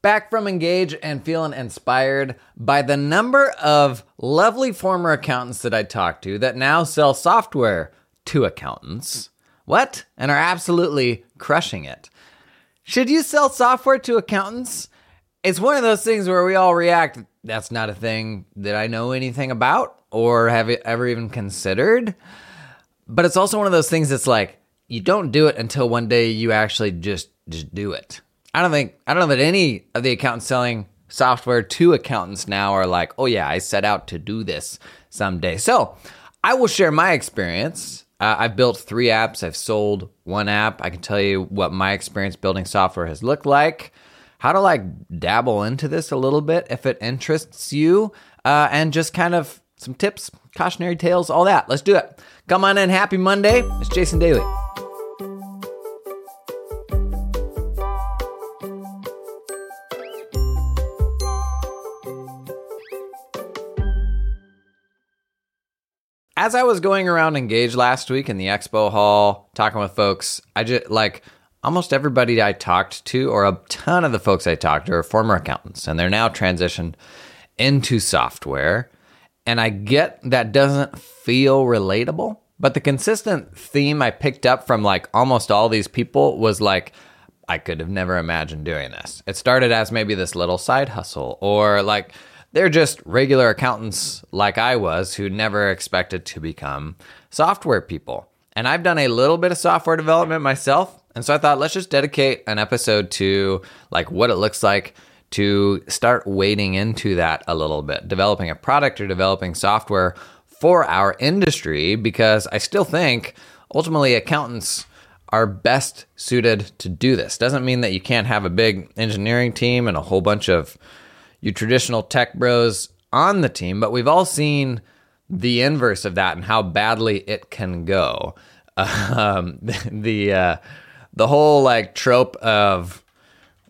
Back from Engage and feeling inspired by the number of lovely former accountants that I talked to that now sell software to accountants. What? And are absolutely crushing it. Should you sell software to accountants? It's one of those things where we all react, that's not a thing that I know anything about or have ever even considered. But it's also one of those things that's like, you don't do it until one day you actually just just do it. I don't think I don't know that any of the accountants selling software to accountants now are like, oh yeah, I set out to do this someday. So I will share my experience. Uh, I've built three apps. I've sold one app. I can tell you what my experience building software has looked like. How to like dabble into this a little bit if it interests you, uh, and just kind of some tips, cautionary tales, all that. Let's do it. Come on in. Happy Monday. It's Jason Daly. As I was going around Engage last week in the expo hall, talking with folks, I just like almost everybody I talked to, or a ton of the folks I talked to, are former accountants, and they're now transitioned into software. And I get that doesn't feel relatable, but the consistent theme I picked up from like almost all these people was like, I could have never imagined doing this. It started as maybe this little side hustle, or like, they're just regular accountants like I was who never expected to become software people. And I've done a little bit of software development myself. And so I thought, let's just dedicate an episode to like what it looks like to start wading into that a little bit, developing a product or developing software for our industry, because I still think ultimately accountants are best suited to do this. Doesn't mean that you can't have a big engineering team and a whole bunch of you traditional tech bros on the team, but we've all seen the inverse of that and how badly it can go. Um, the uh, the whole like trope of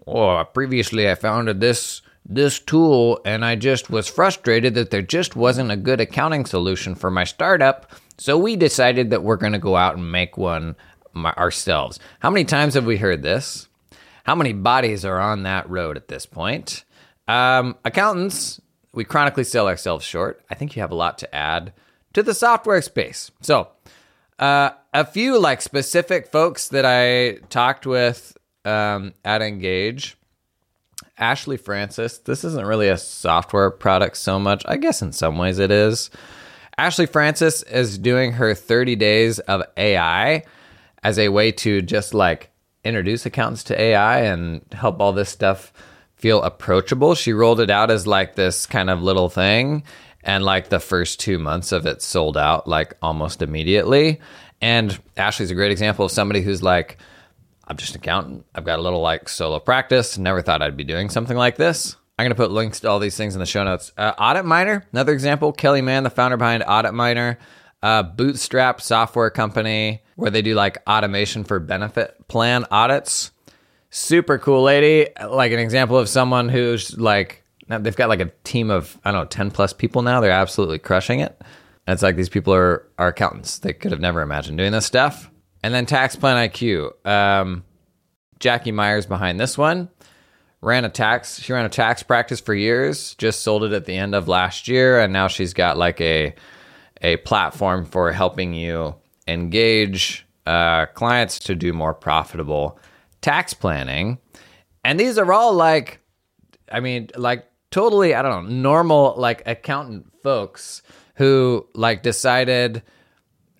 oh previously I founded this this tool and I just was frustrated that there just wasn't a good accounting solution for my startup. So we decided that we're going to go out and make one ourselves. How many times have we heard this? How many bodies are on that road at this point? Um, accountants, we chronically sell ourselves short. I think you have a lot to add to the software space. So, uh, a few like specific folks that I talked with um, at Engage. Ashley Francis, this isn't really a software product so much. I guess in some ways it is. Ashley Francis is doing her 30 days of AI as a way to just like introduce accountants to AI and help all this stuff feel approachable. She rolled it out as like this kind of little thing. And like the first two months of it sold out like almost immediately. And Ashley's a great example of somebody who's like, I'm just an accountant. I've got a little like solo practice. Never thought I'd be doing something like this. I'm going to put links to all these things in the show notes. Uh, Audit Miner, another example. Kelly Mann, the founder behind Audit Miner, uh, bootstrap software company where they do like automation for benefit plan audits super cool lady. Like an example of someone who's like, they've got like a team of, I don't know, 10 plus people now. They're absolutely crushing it. And it's like these people are, are accountants. They could have never imagined doing this stuff. And then TaxPlanIQ. Um, Jackie Myers behind this one ran a tax she ran a tax practice for years just sold it at the end of last year and now she's got like a a platform for helping you engage uh, clients to do more profitable tax planning. And these are all like, I mean, like totally, I don't know, normal, like accountant folks who like decided,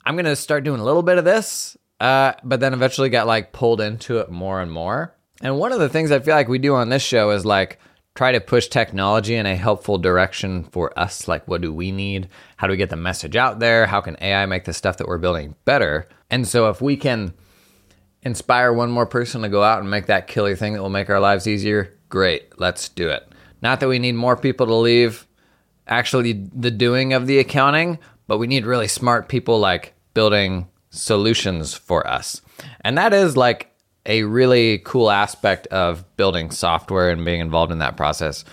I'm going to start doing a little bit of this, uh, but then eventually got like pulled into it more and more. And one of the things I feel like we do on this show is like try to push technology in a helpful direction for us. Like, what do we need? How do we get the message out there? How can AI make the stuff that we're building better? And so, if we can inspire one more person to go out and make that killer thing that will make our lives easier, great, let's do it. Not that we need more people to leave actually the doing of the accounting, but we need really smart people like building solutions for us. And that is like a really cool aspect of building software and being involved in that process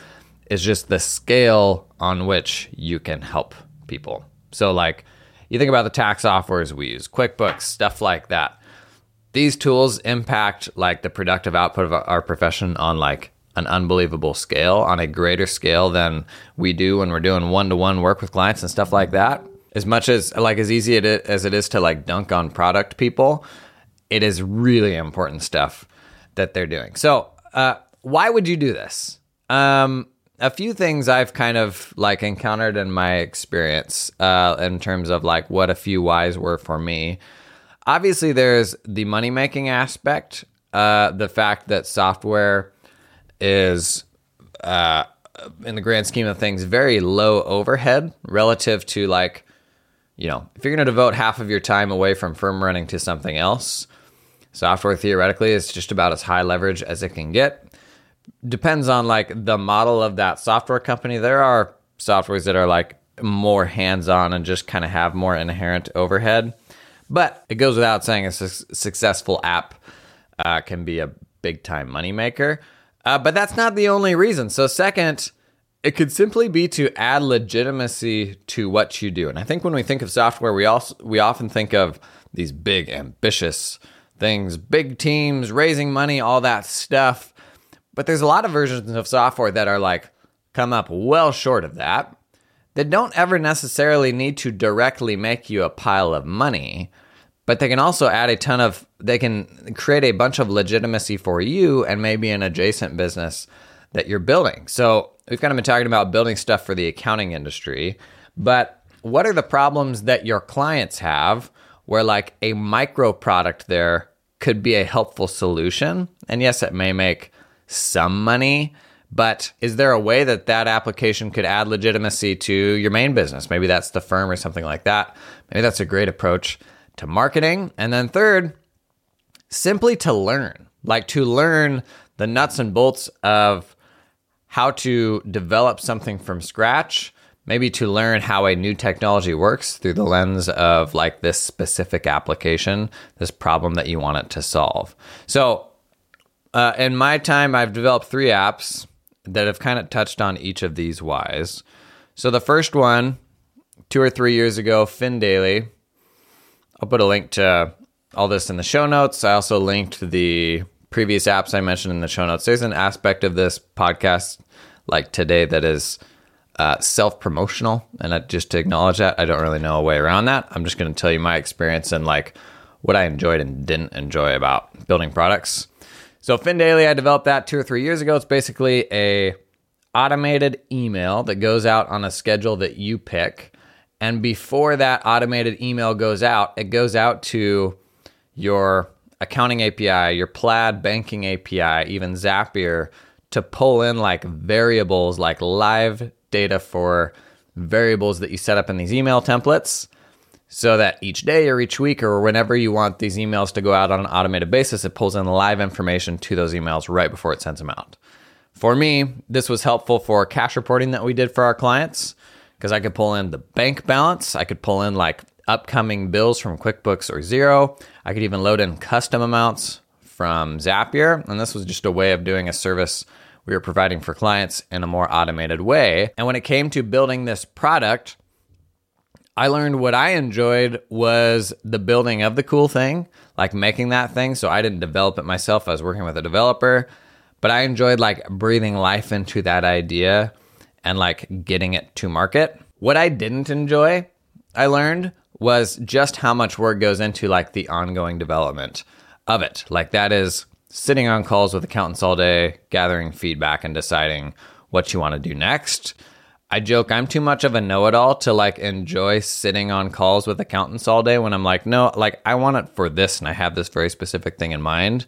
is just the scale on which you can help people. So like you think about the tax softwares we use, QuickBooks, stuff like that these tools impact like the productive output of our profession on like an unbelievable scale on a greater scale than we do when we're doing one-to-one work with clients and stuff like that. As much as like as easy as it is to like dunk on product people it is really important stuff that they're doing. So uh, why would you do this? Um, a few things I've kind of like encountered in my experience uh, in terms of like what a few whys were for me. Obviously, there's the money making aspect, uh, the fact that software is, uh, in the grand scheme of things, very low overhead relative to like, you know, if you're going to devote half of your time away from firm running to something else, software theoretically is just about as high leverage as it can get depends on like the model of that software company. There are softwares that are like more hands on and just kind of have more inherent overhead. But it goes without saying, a su- successful app uh, can be a big time moneymaker. Uh, but that's not the only reason. So, second, it could simply be to add legitimacy to what you do. And I think when we think of software, we also we often think of these big, ambitious things, big teams, raising money, all that stuff. But there's a lot of versions of software that are like come up well short of that, that don't ever necessarily need to directly make you a pile of money, but they can also add a ton of, they can create a bunch of legitimacy for you and maybe an adjacent business that you're building. So we've kind of been talking about building stuff for the accounting industry, but what are the problems that your clients have where like a micro product there could be a helpful solution? And yes, it may make some money. But is there a way that that application could add legitimacy to your main business? Maybe that's the firm or something like that. Maybe that's a great approach to marketing. And then third, simply to learn, like to learn the nuts and bolts of how to develop something from scratch, maybe to learn how a new technology works through the lens of like this specific application, this problem that you want it to solve. So uh, in my time, I've developed three apps that have kind of touched on each of these whys. So the first one, two or three years ago, FinDaily. I'll put a link to all this in the show notes. I also linked the previous apps I mentioned in the show notes. There's an aspect of this podcast like today that is uh, self promotional. And I, just to acknowledge that, I don't really know a way around that. I'm just going to tell you my experience and like what I enjoyed and didn't enjoy about building products. So FinDaily, I developed that two or three years ago. It's basically a automated email that goes out on a schedule that you pick. And before that automated email goes out, it goes out to your accounting API, your Plaid banking API, even Zapier to pull in like variables, like live data for variables that you set up in these email templates so that each day or each week or whenever you want these emails to go out on an automated basis, it pulls in live information to those emails right before it sends them out. For me, this was helpful for cash reporting that we did for our clients because I could pull in the bank balance, I could pull in like upcoming bills from QuickBooks or Xero, I could even load in custom amounts from Zapier, and this was just a way of doing a service we were providing for clients in a more automated way. And when it came to building this product, I learned what I enjoyed was the building of the cool thing, like making that thing. So I didn't develop it myself. I was working with a developer, but I enjoyed like breathing life into that idea and like getting it to market. What I didn't enjoy, I learned was just how much work goes into like the ongoing development of it. Like that is sitting on calls with accountants all day, gathering feedback and deciding what you want to do next I joke I'm too much of a know-it-all to like enjoy sitting on calls with accountants all day when I'm like, no, like I want it for this and I have this very specific thing in mind.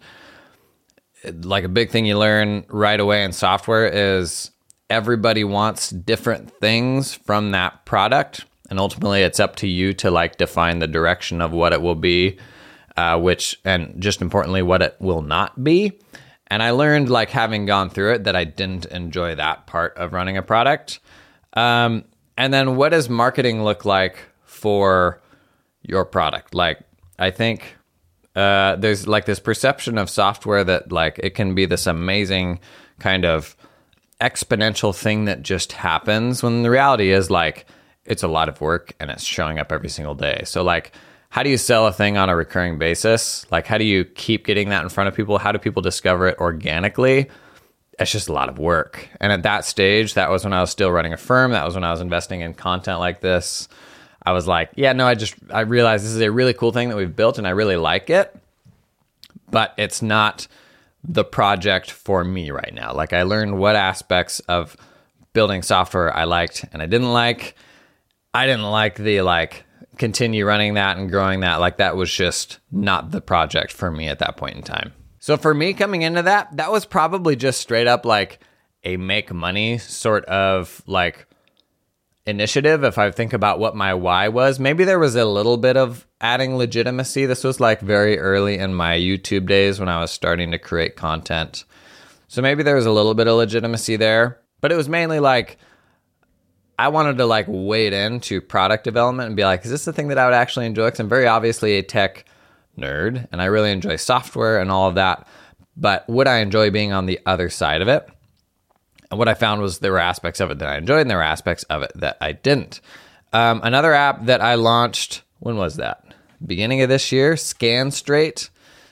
Like a big thing you learn right away in software is everybody wants different things from that product and ultimately it's up to you to like define the direction of what it will be uh, which and just importantly what it will not be and i learned like having gone through it that i didn't enjoy that part of running a product um, and then what does marketing look like for your product? Like, I think uh, there's like this perception of software that like it can be this amazing kind of exponential thing that just happens when the reality is like it's a lot of work and it's showing up every single day. So like how do you sell a thing on a recurring basis? Like how do you keep getting that in front of people? How do people discover it organically? It's just a lot of work. And at that stage, that was when I was still running a firm. That was when I was investing in content like this. I was like, yeah, no, I just I realized this is a really cool thing that we've built and I really like it. But it's not the project for me right now. Like I learned what aspects of building software I liked and I didn't like. I didn't like the like continue running that and growing that. Like that was just not the project for me at that point in time. So for me coming into that, that was probably just straight up like a make money sort of like initiative. If I think about what my why was, maybe there was a little bit of adding legitimacy. This was like very early in my YouTube days when I was starting to create content. So maybe there was a little bit of legitimacy there, but it was mainly like I wanted to like wade into product development and be like, is this the thing that I would actually enjoy? Because I'm very obviously a tech nerd and I really enjoy software and all of that. But would I enjoy being on the other side of it? And what I found was there were aspects of it that I enjoyed and there were aspects of it that I didn't. Um, another app that I launched, when was that? Beginning of this year, ScanStraight.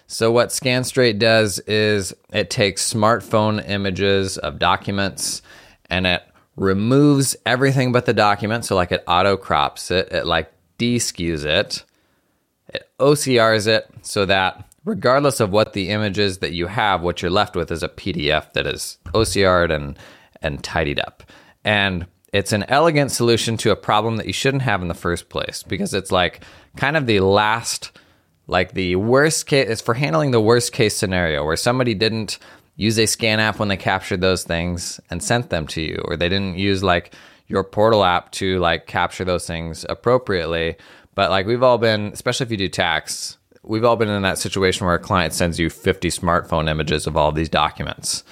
So, what ScanStraight does is it takes smartphone images of documents and it removes everything but the document. So, like it auto crops it, it like it, it OCRs it so that regardless of what the image is that you have, what you're left with is a PDF that is OCR'd and, and tidied up. And it's an elegant solution to a problem that you shouldn't have in the first place because it's like kind of the last, like the worst case, it's for handling the worst case scenario where somebody didn't use a scan app when they captured those things and sent them to you, or they didn't use like your portal app to like capture those things appropriately. But like we've all been, especially if you do tax, we've all been in that situation where a client sends you 50 smartphone images of all these documents.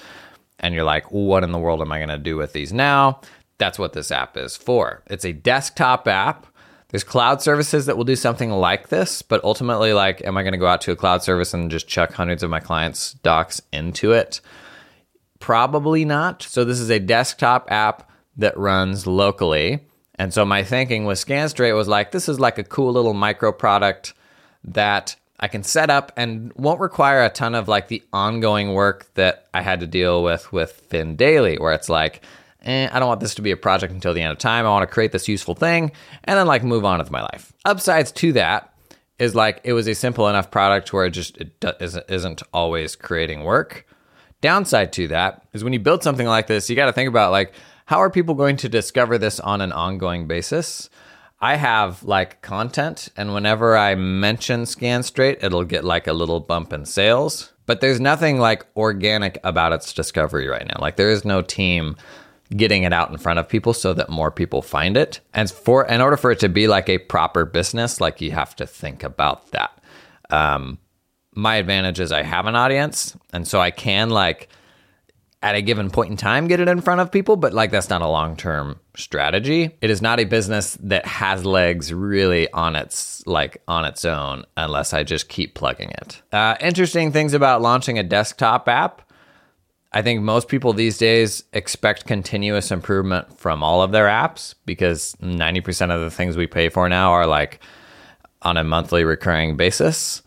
And you're like, what in the world am I going to do with these now? That's what this app is for. It's a desktop app. There's cloud services that will do something like this, but ultimately, like, am I going to go out to a cloud service and just chuck hundreds of my clients' docs into it? Probably not. So, this is a desktop app that runs locally. And so, my thinking with ScanStraight was like, this is like a cool little micro product that I can set up and won't require a ton of like the ongoing work that I had to deal with with FinDaily, where it's like, eh, I don't want this to be a project until the end of time. I want to create this useful thing and then like move on with my life. Upsides to that is like it was a simple enough product where it just it isn't always creating work. Downside to that is when you build something like this, you got to think about like how are people going to discover this on an ongoing basis? I have like content, and whenever I mention ScanStraight, it'll get like a little bump in sales. But there's nothing like organic about its discovery right now. Like there is no team getting it out in front of people so that more people find it. And for in order for it to be like a proper business, like you have to think about that. Um, my advantage is I have an audience, and so I can like at a given point in time get it in front of people, but like that's not a long term strategy. It is not a business that has legs really on its like on its own unless I just keep plugging it. Uh, interesting things about launching a desktop app. I think most people these days expect continuous improvement from all of their apps because 90% of the things we pay for now are like on a monthly recurring basis.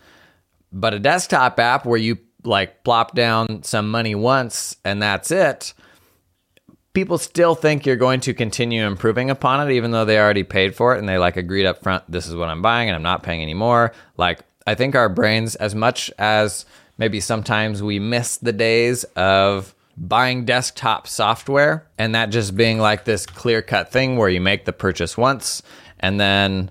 But a desktop app where you like plop down some money once and that's it, people still think you're going to continue improving upon it, even though they already paid for it and they like agreed up front, this is what I'm buying and I'm not paying anymore. Like, I think our brains, as much as maybe sometimes we miss the days of buying desktop software and that just being like this clear cut thing where you make the purchase once and then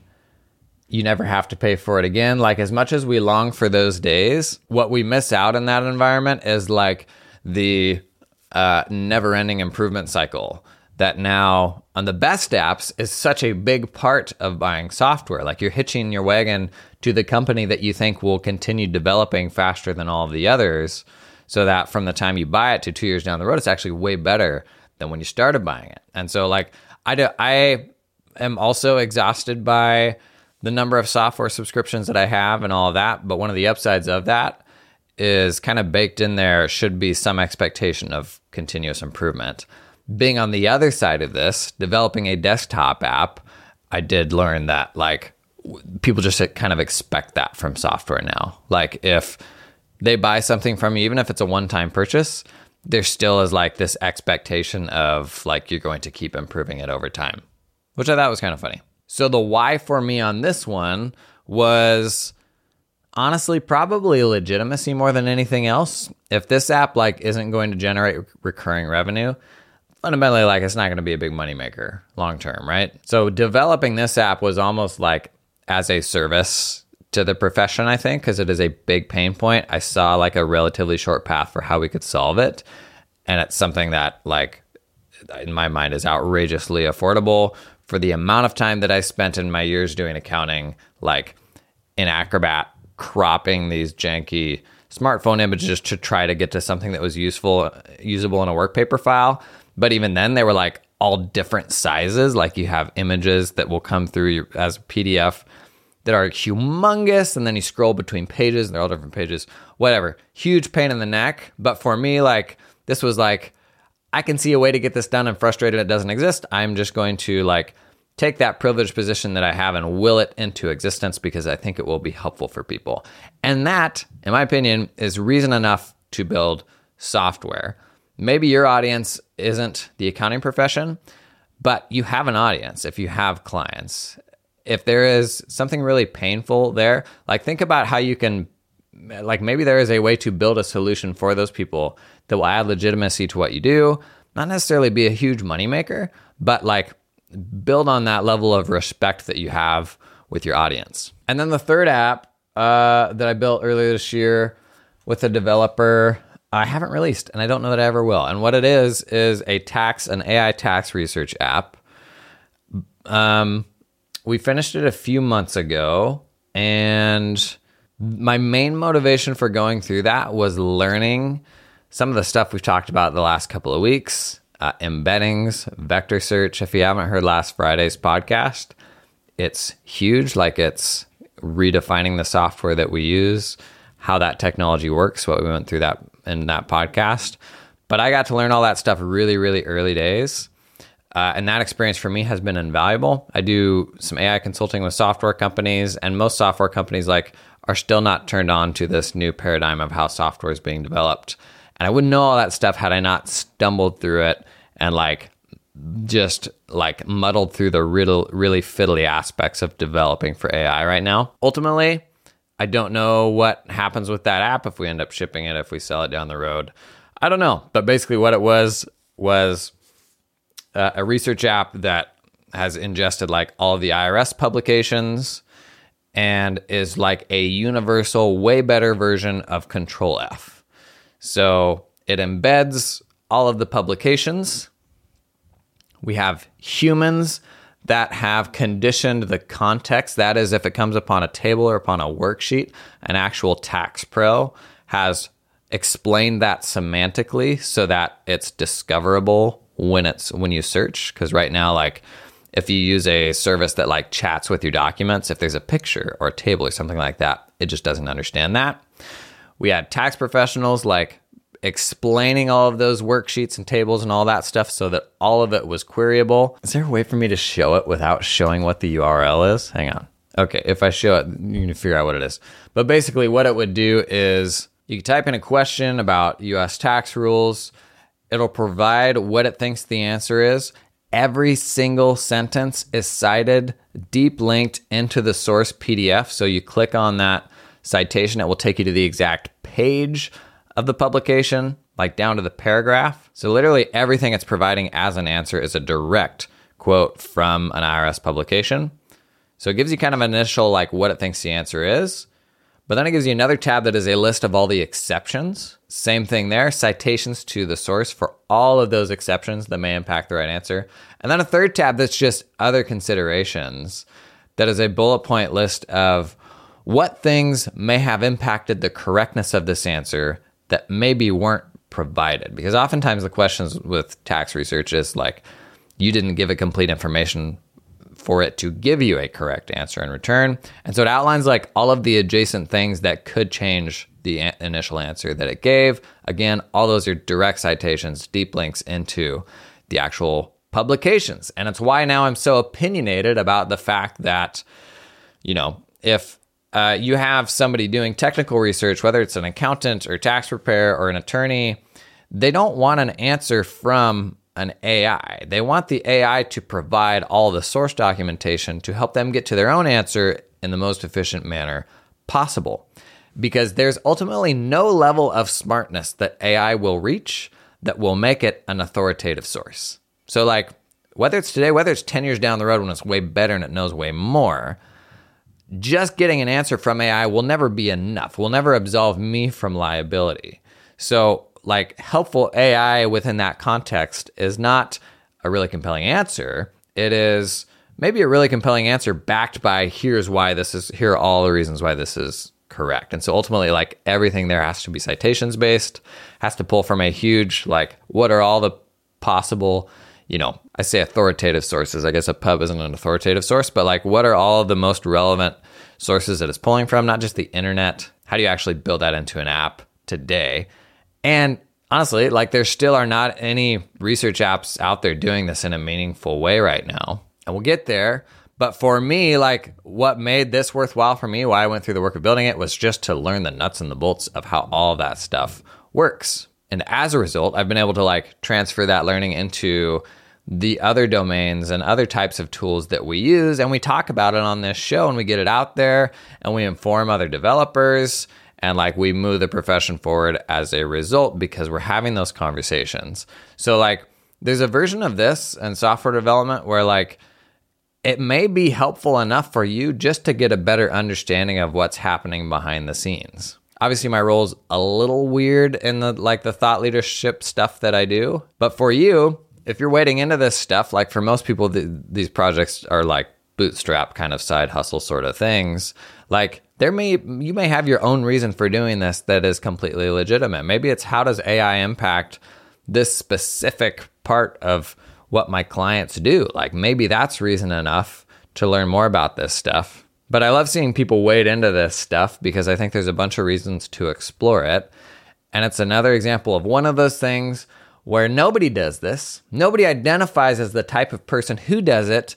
you never have to pay for it again. Like, as much as we long for those days, what we miss out in that environment is like the uh, never ending improvement cycle that now on the best apps is such a big part of buying software. Like, you're hitching your wagon to the company that you think will continue developing faster than all of the others. So that from the time you buy it to two years down the road, it's actually way better than when you started buying it. And so, like, I, do, I am also exhausted by the number of software subscriptions that I have and all of that. But one of the upsides of that is kind of baked in there should be some expectation of continuous improvement. Being on the other side of this, developing a desktop app, I did learn that like people just kind of expect that from software now. Like if they buy something from you, even if it's a one time purchase, there still is like this expectation of like you're going to keep improving it over time, which I thought was kind of funny. So the why for me on this one was honestly probably legitimacy more than anything else. If this app like isn't going to generate recurring revenue, fundamentally like it's not going to be a big moneymaker long term, right? So developing this app was almost like as a service to the profession, I think, because it is a big pain point. I saw like a relatively short path for how we could solve it. And it's something that like in my mind is outrageously affordable for the amount of time that I spent in my years doing accounting, like in Acrobat cropping these janky smartphone images to try to get to something that was useful, usable in a work paper file. But even then, they were like all different sizes. Like you have images that will come through as PDF that are humongous, and then you scroll between pages, and they're all different pages. Whatever, huge pain in the neck. But for me, like this was like I can see a way to get this done. I'm frustrated it doesn't exist. I'm just going to like take that privileged position that I have and will it into existence because I think it will be helpful for people. And that, in my opinion, is reason enough to build software. Maybe your audience isn't the accounting profession, but you have an audience if you have clients. If there is something really painful there, like think about how you can, like maybe there is a way to build a solution for those people that will add legitimacy to what you do, not necessarily be a huge moneymaker, but like build on that level of respect that you have with your audience. And then the third app uh, that I built earlier this year with a developer, I haven't released, and I don't know that I ever will. And what it is is a tax, an AI tax research app. Um, we finished it a few months ago, and my main motivation for going through that was learning some of the stuff we've talked about the last couple of weeks uh, embeddings, vector search. If you haven't heard last Friday's podcast, it's huge. Like it's redefining the software that we use, how that technology works, what we went through that in that podcast. But I got to learn all that stuff really, really early days. Uh, and that experience for me has been invaluable. I do some AI consulting with software companies, and most software companies like are still not turned on to this new paradigm of how software is being developed. And I wouldn't know all that stuff had I not stumbled through it and like just like muddled through the really, really fiddly aspects of developing for AI right now. Ultimately, I don't know what happens with that app if we end up shipping it, if we sell it down the road. I don't know. But basically, what it was was uh, a research app that has ingested like all the IRS publications and is like a universal, way better version of Control F. So it embeds all of the publications. We have humans that have conditioned the context. That is, if it comes upon a table or upon a worksheet, an actual tax pro has explained that semantically so that it's discoverable when it's when you search. Because right now, like if you use a service that like chats with your documents, if there's a picture or a table or something like that, it just doesn't understand that. We had tax professionals like explaining all of those worksheets and tables and all that stuff so that all of it was queryable. Is there a way for me to show it without showing what the URL is? Hang on. Okay, if I show it, you can figure out what it is. But basically, what it would do is you type in a question about US tax rules, it'll provide what it thinks the answer is. Every single sentence is cited, deep linked into the source PDF. So you click on that citation, it will take you to the exact page of the publication, like down to the paragraph. So, literally, everything it's providing as an answer is a direct quote from an IRS publication. So, it gives you kind of an initial, like, what it thinks the answer is. But then it gives you another tab that is a list of all the exceptions. Same thing there, citations to the source for all of those exceptions that may impact the right answer. And then a third tab that's just other considerations that is a bullet point list of what things may have impacted the correctness of this answer that maybe weren't provided. Because oftentimes the questions with tax research is like, you didn't give it complete information for it to give you a correct answer in return. And so it outlines like all of the adjacent things that could change the a- initial answer that it gave. Again, all those are direct citations, deep links into the actual publications. And it's why now I'm so opinionated about the fact that, you know, if uh, you have somebody doing technical research, whether it's an accountant or tax preparer or an attorney, they don't want an answer from an AI. They want the AI to provide all the source documentation to help them get to their own answer in the most efficient manner possible. Because there's ultimately no level of smartness that AI will reach that will make it an authoritative source. So, like, whether it's today, whether it's 10 years down the road when it's way better and it knows way more, just getting an answer from AI will never be enough, will never absolve me from liability. So, like, helpful AI within that context is not a really compelling answer. It is maybe a really compelling answer backed by here's why this is, here are all the reasons why this is correct. And so ultimately, like, everything there has to be citations based, has to pull from a huge, like, what are all the possible you know, I say authoritative sources. I guess a pub isn't an authoritative source, but like what are all of the most relevant sources that it's pulling from? Not just the internet. How do you actually build that into an app today? And honestly, like there still are not any research apps out there doing this in a meaningful way right now. And we'll get there. But for me, like what made this worthwhile for me, why I went through the work of building it was just to learn the nuts and the bolts of how all that stuff works. And as a result, I've been able to like transfer that learning into the other domains and other types of tools that we use. And we talk about it on this show and we get it out there and we inform other developers and like we move the profession forward as a result because we're having those conversations. So, like, there's a version of this and software development where like it may be helpful enough for you just to get a better understanding of what's happening behind the scenes obviously my role's a little weird in the like the thought leadership stuff that I do. But for you, if you're wading into this stuff, like for most people, the, these projects are like bootstrap kind of side hustle sort of things. Like there may you may have your own reason for doing this that is completely legitimate. Maybe it's how does AI impact this specific part of what my clients do? Like maybe that's reason enough to learn more about this stuff. But I love seeing people wade into this stuff because I think there's a bunch of reasons to explore it. And it's another example of one of those things where nobody does this. Nobody identifies as the type of person who does it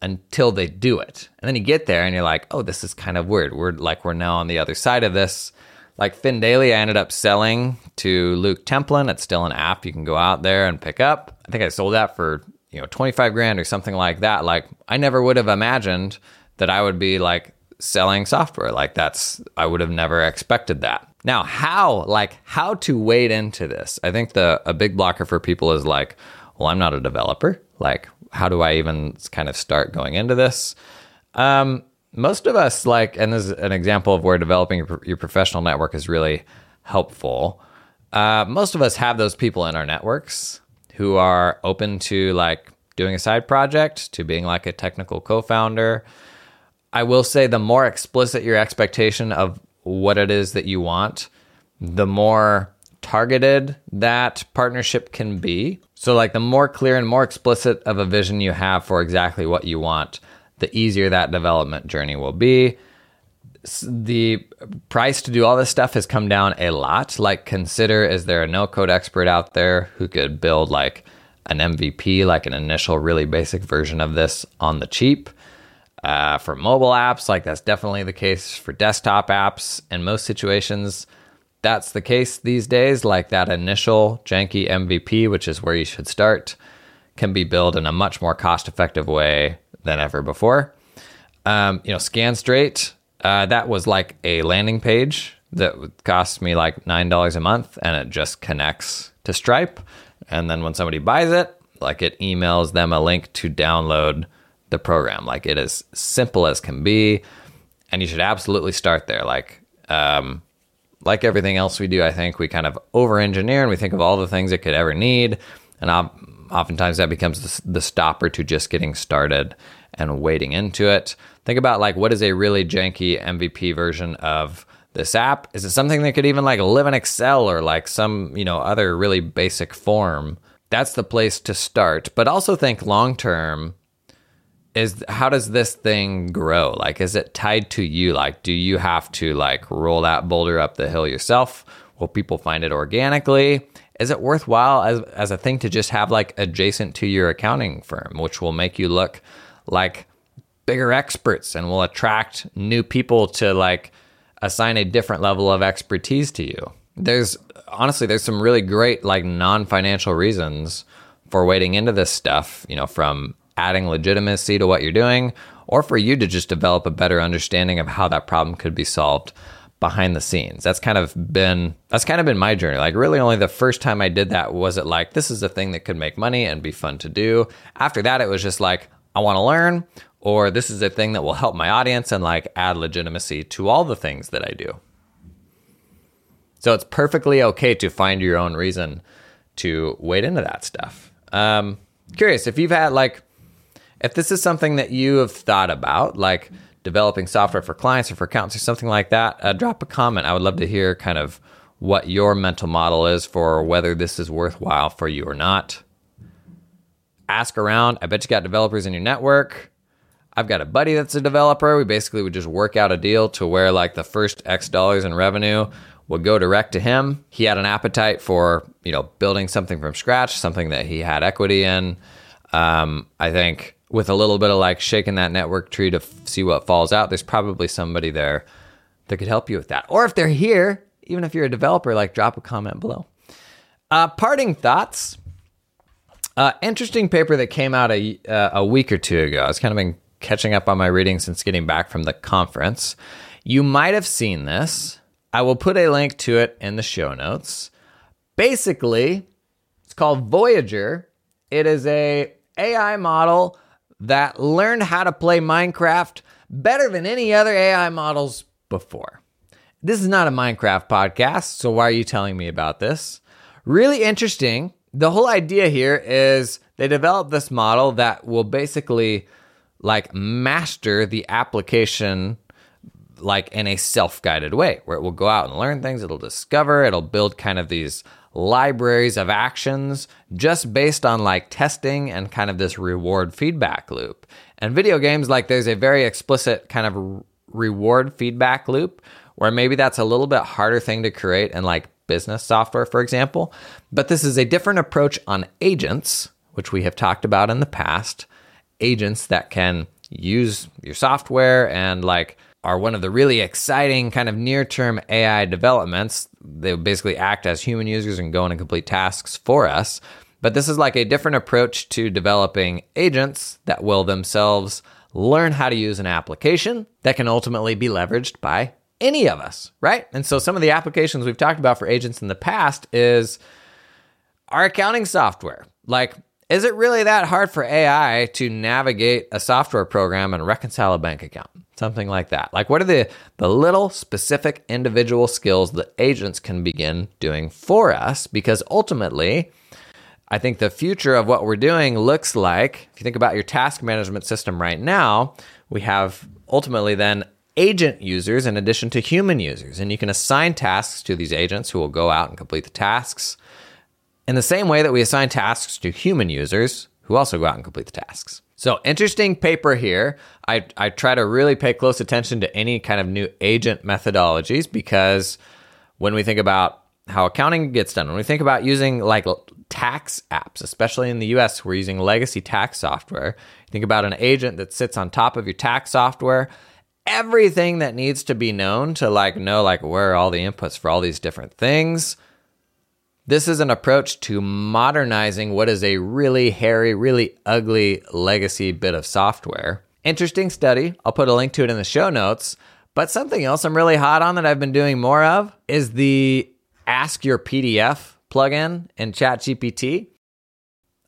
until they do it. And then you get there and you're like, oh, this is kind of weird. We're like, we're now on the other side of this. Like FinDaily, I ended up selling to Luke Templin. It's still an app you can go out there and pick up. I think I sold that for, you know, 25 grand or something like that. Like I never would have imagined that I would be like selling software. Like that's, I would have never expected that. Now, how, like, how to wade into this? I think the, a big blocker for people is like, well, I'm not a developer. Like, how do I even kind of start going into this? Um, most of us like, and this is an example of where developing your, your professional network is really helpful. Uh, most of us have those people in our networks who are open to like doing a side project, to being like a technical co-founder, I will say the more explicit your expectation of what it is that you want, the more targeted that partnership can be. So, like, the more clear and more explicit of a vision you have for exactly what you want, the easier that development journey will be. The price to do all this stuff has come down a lot. Like, consider is there a no code expert out there who could build like an MVP, like an initial really basic version of this on the cheap? Uh, for mobile apps, like that's definitely the case for desktop apps. In most situations, that's the case these days. Like that initial janky MVP, which is where you should start, can be built in a much more cost effective way than ever before. Um, you know, ScanStraight, uh, that was like a landing page that cost me like $9 a month and it just connects to Stripe. And then when somebody buys it, like it emails them a link to download the program. Like it is simple as can be, and you should absolutely start there. Like, um, like everything else we do, I think we kind of over engineer and we think of all the things it could ever need, and oftentimes that becomes the, stopper to just getting started and wading into it. Think about like what is a really janky MVP version of this app? Is it something that could even like live in Excel or like some, you know, other really basic form? That's the place to start. But also think long term is how does this thing grow? Like, is it tied to you? Like, do you have to like roll that boulder up the hill yourself? Will people find it organically? Is it worthwhile as, as a thing to just have like adjacent to your accounting firm, which will make you look like bigger experts and will attract new people to like assign a different level of expertise to you? there's honestly there's some really great like non-financial reasons for wading into this stuff, you know, from adding legitimacy to what you're doing or for you to just develop a better understanding of how that problem could be solved behind the scenes. That's kind of been that's kind of been my journey. Like really only the first time I did that was it like this is a thing that could make money and be fun to do. After that it was just like I want to learn or this is a thing that will help my audience and like add legitimacy to all the things that I do. So it's perfectly okay to find your own reason to wade into that stuff. Um, curious if you've had like, if this is something that you have thought about, like developing software for clients or for accounts or something like that, uh, drop a comment. I would love to hear kind of what your mental model is for whether this is worthwhile for you or not. Ask around. I bet you got developers in your network. I've got a buddy that's a developer. We basically would just work out a deal to where like the first X dollars in revenue would go direct to him. He had an appetite for, you know, building something from scratch, something that he had equity in. Um, I think with a little bit of like shaking that network tree to f- see what falls out, there's probably somebody there that could help you with that. Or if they're here, even if you're a developer, like drop a comment below. Uh, parting thoughts. Uh, interesting paper that came out a, uh, a week or two ago. I was kind of been catching up on my reading since getting back from the conference. You might have seen this. I will put a link to it in the show notes. Basically, it's called Voyager. It is a AI model that learned how to play Minecraft better than any other AI models before. This is not a Minecraft podcast, so why are you telling me about this? Really interesting. The whole idea here is they developed this model that will basically like master the application like in a self-guided way where it will go out and learn things it'll discover it'll build kind of these libraries of actions just based on like testing and kind of this reward feedback loop. And video games like there's a very explicit kind of reward feedback loop where maybe that's a little bit harder thing to create in like business software for example. But this is a different approach on agents which we have talked about in the past agents that can use your software and like are one of the really exciting kind of near term AI developments. They basically act as human users and go in and complete tasks for us. But this is like a different approach to developing agents that will themselves learn how to use an application that can ultimately be leveraged by any of us, right? And so some of the applications we've talked about for agents in the past is our accounting software. Like is it really that hard for AI to navigate a software program and reconcile a bank account? Something like that. Like, what are the, the little specific individual skills that agents can begin doing for us? Because ultimately, I think the future of what we're doing looks like if you think about your task management system right now, we have ultimately then agent users in addition to human users. And you can assign tasks to these agents who will go out and complete the tasks in the same way that we assign tasks to human users who also go out and complete the tasks. So, interesting paper here. I, I try to really pay close attention to any kind of new agent methodologies because when we think about how accounting gets done, when we think about using like tax apps, especially in the US, we're using legacy tax software. Think about an agent that sits on top of your tax software. Everything that needs to be known to like know like where are all the inputs for all these different things this is an approach to modernizing what is a really hairy, really ugly legacy bit of software. Interesting study. I'll put a link to it in the show notes. But something else I'm really hot on that I've been doing more of is the Ask Your PDF plugin in ChatGPT.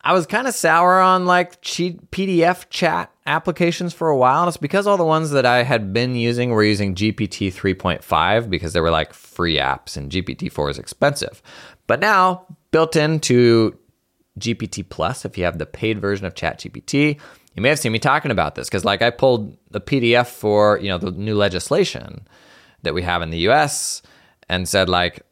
I was kind of sour on like PDF chat applications for a while. And it's because all the ones that I had been using were using GPT 3.5 because they were like free apps and GPT 4 is expensive. But now, built into GPT Plus, if you have the paid version of ChatGPT, you may have seen me talking about this because, like, I pulled the PDF for you know the new legislation that we have in the U.S. and said like,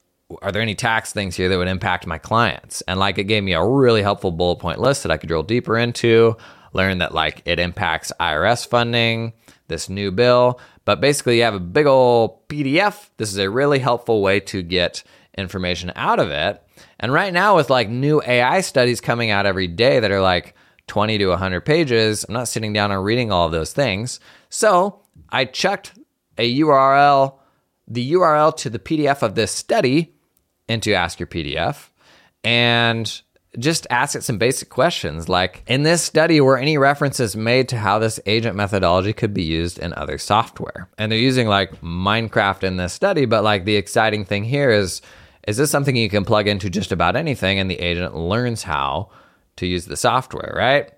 are there any tax things here that would impact my clients? And like, it gave me a really helpful bullet point list that I could drill deeper into. Learn that like it impacts IRS funding, this new bill, but basically you have a big old PDF. This is a really helpful way to get information out of it. And right now, with like new AI studies coming out every day that are like 20 to 100 pages, I'm not sitting down and reading all of those things. So I checked a URL, the URL to the PDF of this study into Ask Your PDF and just ask it some basic questions like in this study were any references made to how this agent methodology could be used in other software and they're using like minecraft in this study but like the exciting thing here is is this something you can plug into just about anything and the agent learns how to use the software right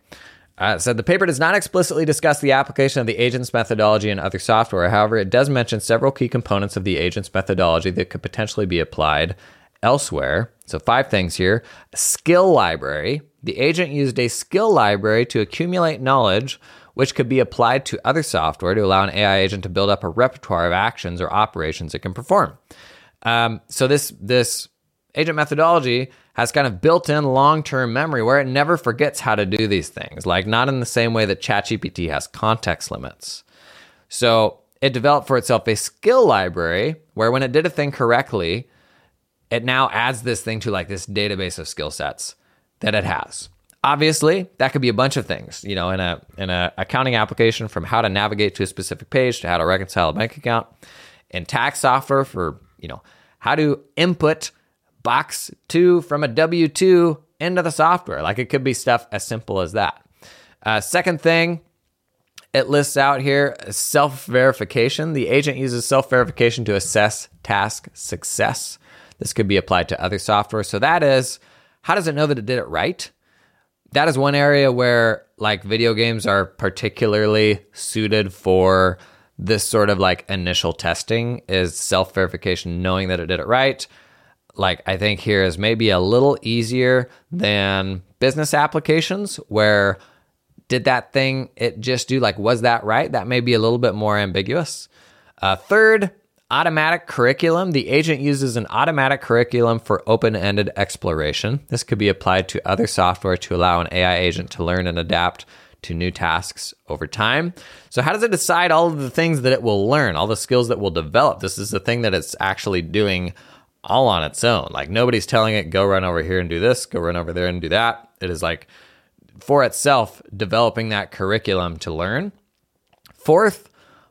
uh, so the paper does not explicitly discuss the application of the agent's methodology in other software however it does mention several key components of the agent's methodology that could potentially be applied elsewhere. So, five things here skill library. The agent used a skill library to accumulate knowledge which could be applied to other software to allow an AI agent to build up a repertoire of actions or operations it can perform. Um, so, this, this agent methodology has kind of built in long term memory where it never forgets how to do these things, like not in the same way that ChatGPT has context limits. So, it developed for itself a skill library where when it did a thing correctly, it now adds this thing to like this database of skill sets that it has. Obviously, that could be a bunch of things, you know, in a in a accounting application from how to navigate to a specific page to how to reconcile a bank account, in tax software for, you know, how to input box 2 from a W2 into the software. Like it could be stuff as simple as that. Uh, second thing, it lists out here self verification. The agent uses self verification to assess task success. This could be applied to other software. So that is, how does it know that it did it right? That is one area where like video games are particularly suited for this sort of like initial testing is self verification, knowing that it did it right. Like I think here is maybe a little easier than business applications where did that thing it just do like was that right? That may be a little bit more ambiguous. Uh, third, automatic curriculum. The agent uses an automatic curriculum for open ended exploration. This could be applied to other software to allow an AI agent to learn and adapt to new tasks over time. So, how does it decide all of the things that it will learn, all the skills that will develop? This is the thing that it's actually doing all on its own. Like, nobody's telling it, go run over here and do this, go run over there and do that. It is like for itself developing that curriculum to learn. Fourth,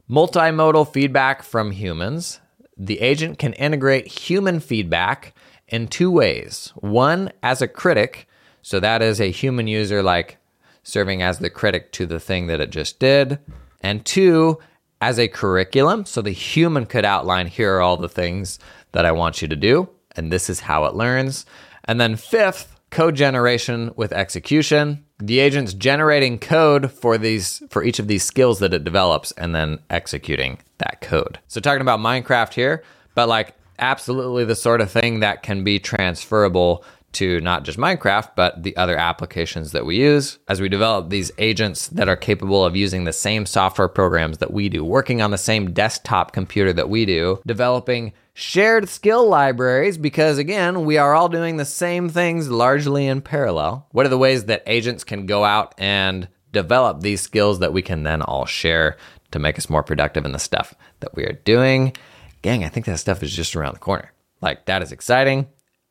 Multimodal feedback from humans. The agent can integrate human feedback in two ways. One, as a critic, so that is a human user like serving as the critic to the thing that it just did. And two, as a curriculum, so the human could outline here are all the things that I want you to do, and this is how it learns. And then fifth, code generation with execution the agent's generating code for these for each of these skills that it develops and then executing that code. So talking about Minecraft here, but like absolutely the sort of thing that can be transferable to not just Minecraft, but the other applications that we use as we develop these agents that are capable of using the same software programs that we do, working on the same desktop computer that we do, developing shared skill libraries because, again, we are all doing the same things largely in parallel. What are the ways that agents can go out and develop these skills that we can then all share to make us more productive in the stuff that we are doing? Gang, I think that stuff is just around the corner. Like, that is exciting.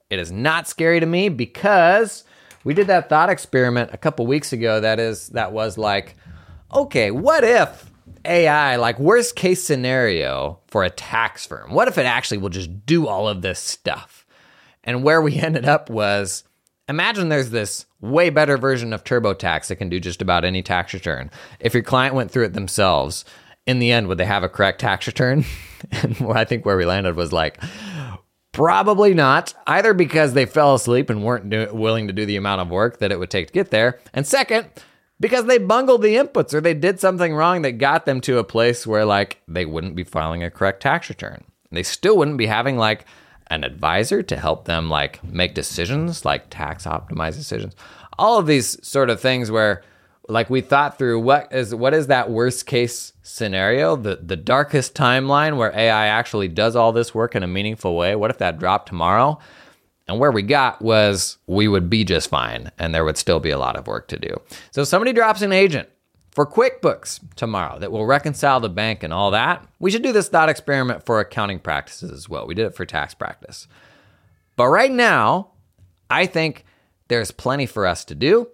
It is not scary to me because we did that thought experiment a couple weeks ago that is that was like okay what if AI, like worst case scenario for a tax firm. What if it actually will just do all of this stuff? And where we ended up was imagine there's this way better version of TurboTax that can do just about any tax return. If your client went through it themselves, in the end, would they have a correct tax return? and I think where we landed was like, Probably not, either because they fell asleep and weren't do- willing to do the amount of work that it would take to get there. And second, because they bungled the inputs or they did something wrong that got them to a place where like they wouldn't be filing a correct tax return. They still wouldn't be having like an advisor to help them like make decisions, like tax optimized decisions. All of these sort of things where like we thought through what is what is that worst case scenario, the the darkest timeline where AI actually does all this work in a meaningful way. What if that dropped tomorrow? And where we got was we would be just fine and there would still be a lot of work to do. So somebody drops an agent for QuickBooks tomorrow that will reconcile the bank and all that. We should do this thought experiment for accounting practices as well. We did it for tax practice. But right now, I think there's plenty for us to do.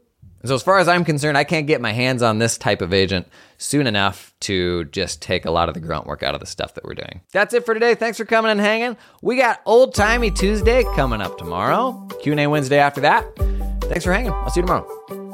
So, as far as I'm concerned, I can't get my hands on this type of agent soon enough to just take a lot of the grunt work out of the stuff that we're doing. That's it for today. Thanks for coming and hanging. We got Old Timey Tuesday coming up tomorrow, Q&A Wednesday after that. Thanks for hanging. I'll see you tomorrow.